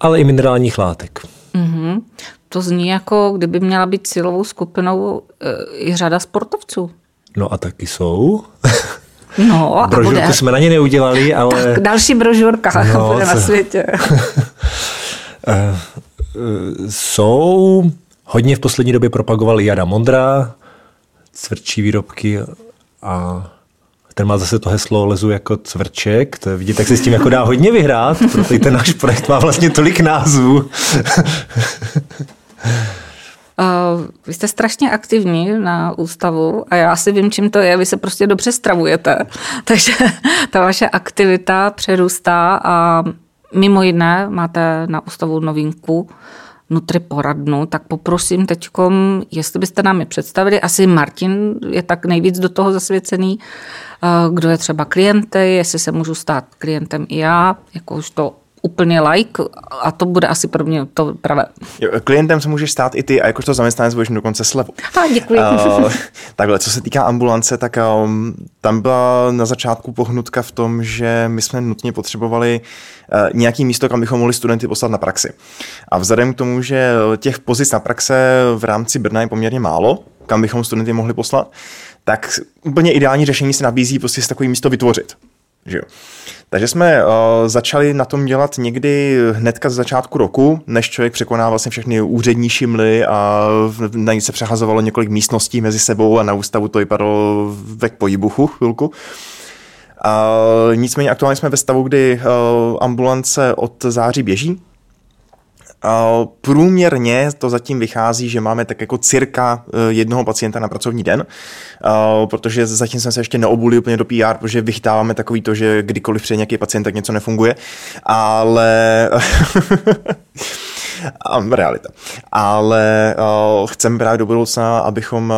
ale i minerálních látek. Mm-hmm to zní jako, kdyby měla být silovou skupinou eh, i řada sportovců. No a taky jsou. [LAUGHS] No, a Brožurku bude. jsme na ně neudělali, ale... Tak další brožurka no, bude na světě. [LAUGHS] Eh, jsou, hodně v poslední době propagovali Jada Mondra, cvrčí výrobky a ten má zase to heslo lezu jako cvrček, to vidíte, jak se s tím jako dá hodně vyhrát, protože ten náš projekt má vlastně tolik názvů. [LAUGHS] Uh, vy jste strašně aktivní na ústavu a já si vím, čím to je. Vy se prostě dobře stravujete. [LAUGHS] Takže ta vaše aktivita přerůstá a mimo jiné máte na ústavu novinku Nutri poradnu, tak poprosím teď, jestli byste nám je představili. Asi Martin je tak nejvíc do toho zasvěcený, kdo je třeba klienty, jestli se můžu stát klientem i já, jakož to úplně like a to bude asi pro mě to pravé. Klientem se můžeš stát i ty a jakožto zaměstnanec budeš dokonce slevu. A děkuji. Uh, takhle, co se týká ambulance, tak um, tam byla na začátku pohnutka v tom, že my jsme nutně potřebovali uh, nějaký místo, kam bychom mohli studenty poslat na praxi. A vzhledem k tomu, že těch pozic na praxe v rámci Brna je poměrně málo, kam bychom studenty mohli poslat, tak úplně ideální řešení se nabízí prostě si takové místo vytvořit. Že jo. Takže jsme uh, začali na tom dělat někdy hnedka z začátku roku, než člověk překoná vlastně všechny úřední šimly a na ní se přehazovalo několik místností mezi sebou a na ústavu to vypadalo ve pojibuchu chvilku. Uh, nicméně aktuálně jsme ve stavu, kdy uh, ambulance od září běží, Průměrně to zatím vychází, že máme tak jako cirka eh, jednoho pacienta na pracovní den, protože zatím jsme se ještě neobuli úplně do PR, protože vychytáváme takový to, že kdykoliv přijde nějaký pacient, tak něco nefunguje, ale [LAUGHS] realita. Ale uh, chceme právě do budoucna, abychom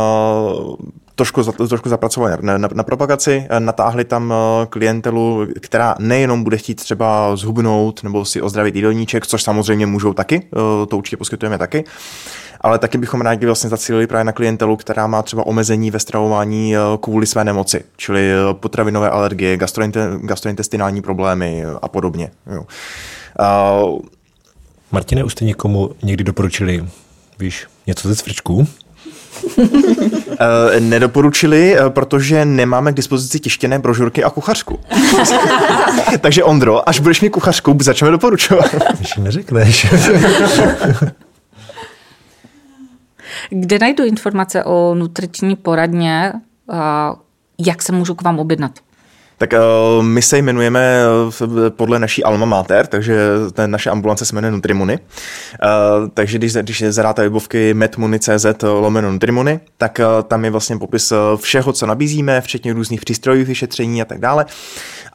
uh, trošku, trošku zapracovali na, na, na propagaci, natáhli tam eh, klientelu, která nejenom bude chtít třeba zhubnout nebo si ozdravit jídelníček, což samozřejmě můžou taky, eh, to určitě poskytujeme taky, ale taky bychom rádi vlastně zacílili právě na klientelu, která má třeba omezení ve stravování eh, kvůli své nemoci, čili potravinové alergie, gastrointestinální problémy a podobně. Jo. Martine, už jste někomu někdy doporučili, víš, něco ze cvrčků? [LAUGHS] Eh, nedoporučili, eh, protože nemáme k dispozici tištěné brožurky a kuchařku. [LAUGHS] Takže Ondro, až budeš mít kuchařku, začneme doporučovat. Když neřekneš. [LAUGHS] Kde najdu informace o nutriční poradně? Jak se můžu k vám objednat? Tak uh, my se jmenujeme podle naší alma mater, takže ten, naše ambulance se jmenuje Nutrimony. Uh, takže když, když zadáte webovky medmuni.cz lomeno Nutrimony, tak tam je vlastně popis všeho, co nabízíme, včetně různých přístrojů, vyšetření a tak dále.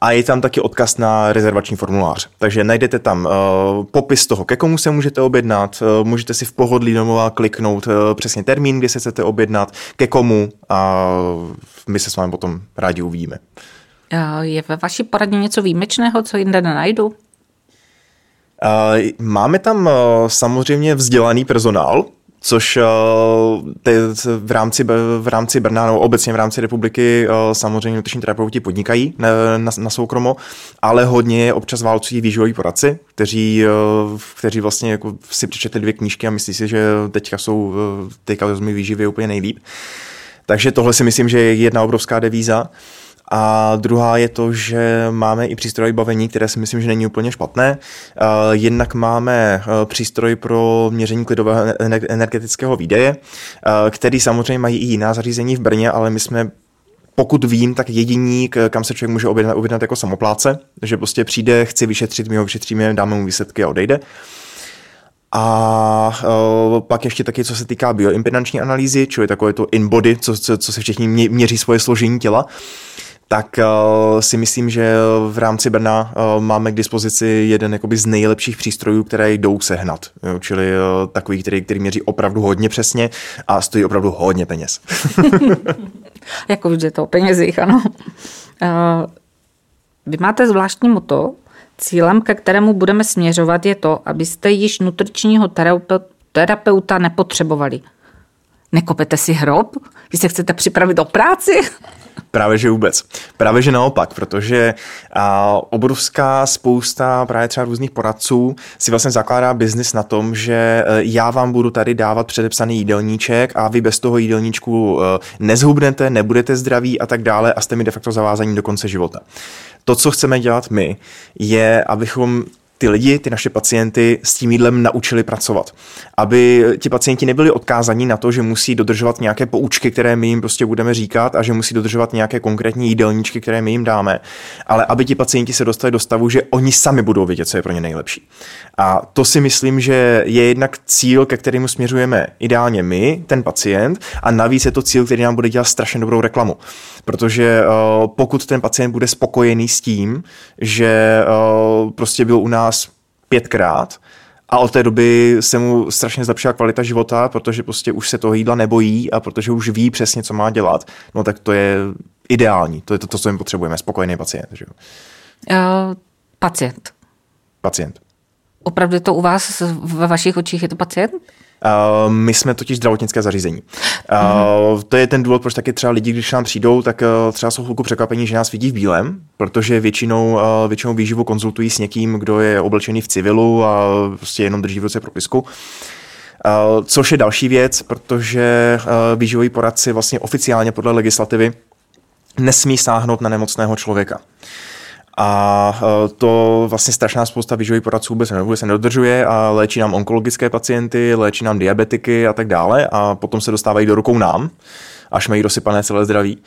A je tam taky odkaz na rezervační formulář. Takže najdete tam popis toho, ke komu se můžete objednat, můžete si v pohodlí domova kliknout přesně termín, kdy se chcete objednat, ke komu a my se s vámi potom rádi uvidíme. Je ve vaší poradně něco výjimečného, co jinde nenajdu? Máme tam samozřejmě vzdělaný personál, což v rámci, v rámci Brna nebo obecně v rámci republiky samozřejmě nutriční terapeuti podnikají na, na, na soukromo, ale hodně občas válcují výživoví poradci, kteří, kteří vlastně jako si přečetli dvě knížky a myslí si, že teďka jsou teďka výživy úplně nejlíp. Takže tohle si myslím, že je jedna obrovská devíza. A druhá je to, že máme i přístroj bavení, které si myslím, že není úplně špatné. Jednak máme přístroj pro měření klidového energetického výdeje, který samozřejmě mají i jiná zařízení v Brně, ale my jsme pokud vím, tak jediní, kam se člověk může objednat, objednat jako samopláce, že prostě přijde, chci vyšetřit, my ho vyšetříme, dáme mu výsledky a odejde. A pak ještě taky, co se týká bioimpedanční analýzy, čili takové to in-body, co, co, co se všichni mě, měří svoje složení těla, tak uh, si myslím, že v rámci Brna uh, máme k dispozici jeden jakoby z nejlepších přístrojů, které jdou sehnat. Čili uh, takový, který, který měří opravdu hodně přesně a stojí opravdu hodně peněz. [LAUGHS] jako vždy to o penězích, ano. Vy máte zvláštní moto, Cílem, ke kterému budeme směřovat, je to, abyste již nutričního terapeuta nepotřebovali. Nekopete si hrob? Vy se chcete připravit o práci? Právě že vůbec. Právě že naopak, protože a, obrovská spousta právě třeba různých poradců si vlastně zakládá biznis na tom, že e, já vám budu tady dávat předepsaný jídelníček a vy bez toho jídelníčku e, nezhubnete, nebudete zdraví a tak dále a jste mi de facto zavázaní do konce života. To, co chceme dělat my, je, abychom ty lidi, ty naše pacienty s tím jídlem naučili pracovat. Aby ti pacienti nebyli odkázaní na to, že musí dodržovat nějaké poučky, které my jim prostě budeme říkat a že musí dodržovat nějaké konkrétní jídelníčky, které my jim dáme, ale aby ti pacienti se dostali do stavu, že oni sami budou vědět, co je pro ně nejlepší. A to si myslím, že je jednak cíl, ke kterému směřujeme ideálně my, ten pacient, a navíc je to cíl, který nám bude dělat strašně dobrou reklamu. Protože uh, pokud ten pacient bude spokojený s tím, že uh, prostě byl u nás pětkrát, a od té doby se mu strašně zlepšila kvalita života, protože prostě už se toho jídla nebojí a protože už ví přesně, co má dělat, no tak to je ideální. To je to, co my potřebujeme, spokojený pacient. Že? Uh, pacient. Pacient. Opravdu to u vás ve vašich očích je to pacient? Uh, my jsme totiž zdravotnické zařízení. Uh, mm-hmm. To je ten důvod, proč taky třeba lidi, když nám přijdou, tak uh, třeba jsou chvilku překvapení, že nás vidí v bílém, protože většinou, uh, většinou výživu konzultují s někým, kdo je oblečený v civilu a prostě jenom drží v ruce propisku. Uh, což je další věc, protože výživový poradci vlastně oficiálně podle legislativy nesmí sáhnout na nemocného člověka. A e, to vlastně strašná spousta výživových poradců vůbec, vůbec se nedodržuje a léčí nám onkologické pacienty, léčí nám diabetiky a tak dále a potom se dostávají do rukou nám, až mají rozsypané celé zdraví.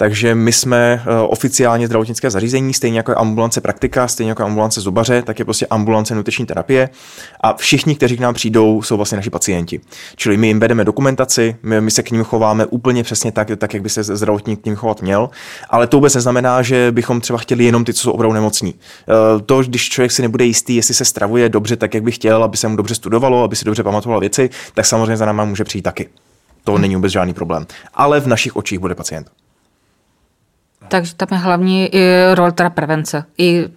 Takže my jsme eh, oficiálně zdravotnické zařízení, stejně jako je ambulance praktika, stejně jako ambulance zubaře, tak je prostě ambulance nutriční terapie. A všichni, kteří k nám přijdou, jsou vlastně naši pacienti. Čili my jim vedeme dokumentaci, my, my se k ním chováme úplně přesně tak, tak, jak by se zdravotník k ním chovat měl. Ale to vůbec neznamená, že bychom třeba chtěli jenom ty, co jsou opravdu nemocní. Eh, to, když člověk si nebude jistý, jestli se stravuje dobře, tak jak by chtěl, aby se mu dobře studovalo, aby si dobře pamatovalo věci, tak samozřejmě za náma může přijít taky. To není vůbec žádný problém. Ale v našich očích bude pacient. Takže tam je hlavní i role teda prevence. I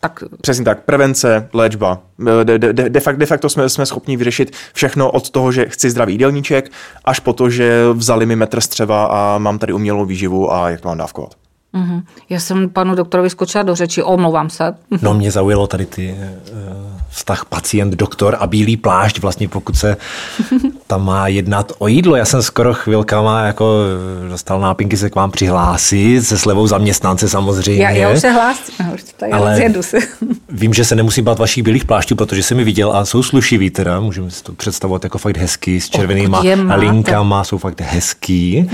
tak... Přesně tak, prevence, léčba. De, de, de, de, facto, de facto jsme, jsme schopni vyřešit všechno od toho, že chci zdravý jídelníček, až po to, že vzali mi metr střeva a mám tady umělou výživu a jak to mám dávkovat. Mm-hmm. Já jsem panu doktorovi skočila do řeči, omlouvám se. [LAUGHS] No mě zaujalo tady ty uh, vztah pacient-doktor a bílý plášť, vlastně pokud se [LAUGHS] tam má jednat o jídlo. Já jsem skoro chvilkama jako dostal nápinky se k vám přihlásit, se slevou zaměstnance samozřejmě. Já, já už se hlásím, už tady ale se. [LAUGHS] vím, že se nemusí bát vašich bílých plášťů, protože jsem mi viděl a jsou slušivý teda, můžeme si to představovat jako fakt hezký, s červenýma linkama, jsou fakt hezký.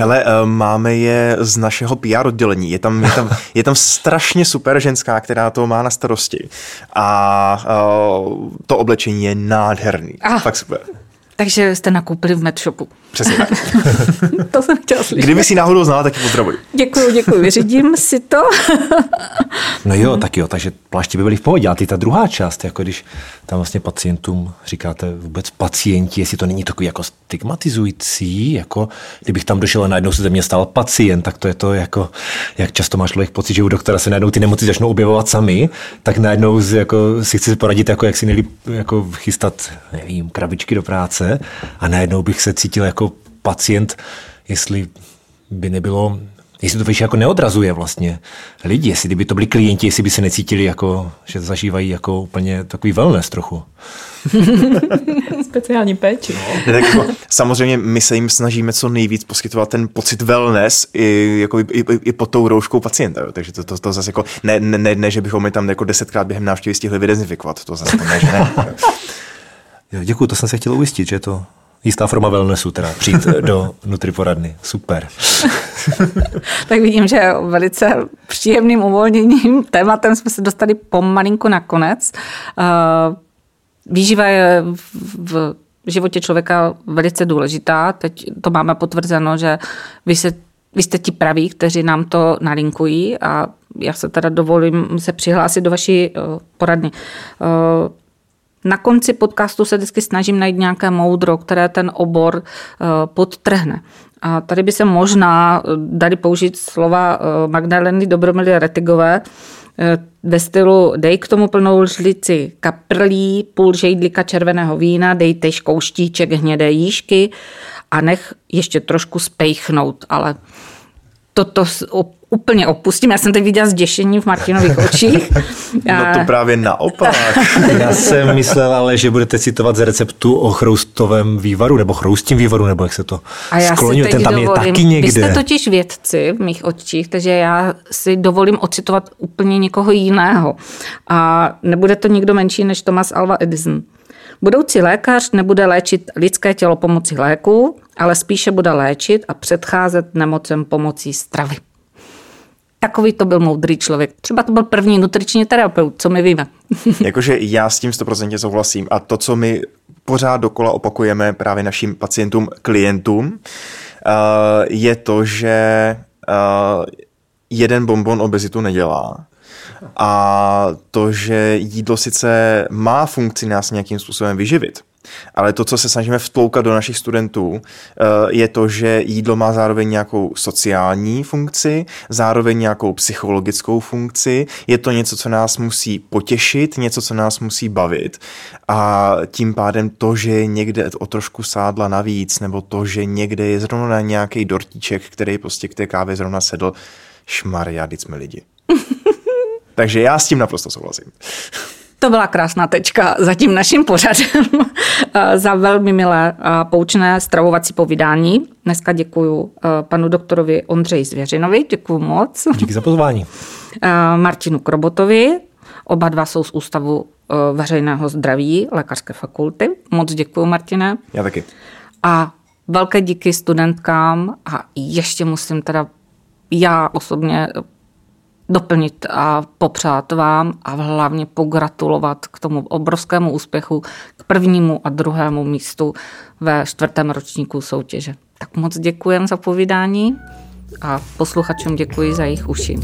Hele, eh, máme je z našeho PR oddělení. Je tam, je tam, [LAUGHS] je tam strašně super ženská, která to má na starosti. A uh, to oblečení je nádherný. Ah. Fakt super. Takže jste nakoupili v Medshopu. Přesně tak. [LAUGHS] to jsem chtěla slyšet. Kdyby si náhodou znala, tak ji pozdravuji. Děkuji, děkuji. Vyřídím si to. [LAUGHS] No jo, tak jo, takže pláště by byly v pohodě. A ty ta druhá část, jako když tam vlastně pacientům říkáte vůbec pacienti, jestli to není takový jako stigmatizující, jako kdybych tam došel a najednou se ze mě stal pacient, tak to je to jako, jak často má člověk pocit, že u doktora se najednou ty nemoci začnou objevovat sami, tak najednou jako si chci poradit, jako jak si nejlíp jako chystat, nevím, krabičky do práce a najednou bych se cítil jako pacient, jestli by nebylo jestli to jako neodrazuje vlastně lidi, jestli kdyby to byli klienti, jestli by se necítili jako, že zažívají jako úplně takový wellness trochu. [LAUGHS] Speciální péči. Ne, tak jako, samozřejmě my se jim snažíme co nejvíc poskytovat ten pocit wellness i, jako, i, i, i pod tou rouškou pacienta. Jo. Takže to, to, to zase jako, ne, ne, ne, ne, že bychom je tam jako desetkrát během návštěvy stihli vydezinfikovat. To zase to ne, že ne. [LAUGHS] Jo, děkuji, to jsem se chtěl ujistit, že je to jistá forma wellnessu, teda přijít [LAUGHS] do Nutriporadny. Super. [LAUGHS] tak vidím, že velice příjemným uvolněním tématem jsme se dostali pomalinku na konec. Uh, výživa je v životě člověka velice důležitá. Teď to máme potvrzeno, že vy, se, vy jste ti praví, kteří nám to nalinkují a já se teda dovolím se přihlásit do vaší uh, poradny. Na konci podcastu se vždycky snažím najít nějaké moudro, které ten obor uh, podtrhne. A tady by se možná dali použít slova Magdaleny Dobromily Retigové, ve stylu dej k tomu plnou žlici kaprlí, půl žejdlika červeného vína, dejte škouštíček hnědé jížky a nech ještě trošku spejchnout, ale toto úplně opustím. Já jsem teď viděla zděšení v Martinových [LAUGHS] očích. No to právě naopak. [LAUGHS] Já jsem myslel ale, že budete citovat z receptu o chroustovém vývaru, nebo chroustím vývaru, nebo jak se to A já skloňuje. si teď Ten tam dovolím, je taky někde. Vy jste totiž vědci v mých očích, takže já si dovolím ocitovat úplně někoho jiného. A nebude to nikdo menší než Thomas Alva Edison. Budoucí lékař nebude léčit lidské tělo pomocí léku, ale spíše bude léčit a předcházet nemocem pomocí stravy. Takový to byl moudrý člověk. Třeba to byl první nutriční terapeut, co my víme. [LAUGHS] Jakože já s tím 100% souhlasím. A to, co my pořád dokola opakujeme právě našim pacientům, klientům, je to, že jeden bonbon obezitu nedělá. A to, že jídlo sice má funkci nás nějakým způsobem vyživit, ale to, co se snažíme vtloukat do našich studentů, eh, je to, že jídlo má zároveň nějakou sociální funkci, zároveň nějakou psychologickou funkci. Je to něco, co nás musí potěšit, něco, co nás musí bavit. A tím pádem to, že někde o trošku sádla navíc, nebo to, že někde je zrovna nějaký dortíček, který prostě k té kávě zrovna sedl, šmarja, jsme lidi. Takže já s tím naprosto souhlasím. To byla krásná tečka za tím naším pořadem [LAUGHS] za velmi milé a poučné stravovací povídání. Dneska děkuji panu doktorovi Ondřeji Zvěřinovi, děkuji moc. Díky za pozvání. Martinu Krobotovi, oba dva jsou z Ústavu veřejného zdraví Lékařské fakulty. Moc děkuji, Martine. Já taky. A velké díky studentkám a ještě musím teda já osobně doplnit a popřát vám a hlavně pogratulovat k tomu obrovskému úspěchu, k prvnímu a druhému místu ve čtvrtém ročníku soutěže. Tak moc děkujem za povídání a posluchačům děkuji za jejich uši.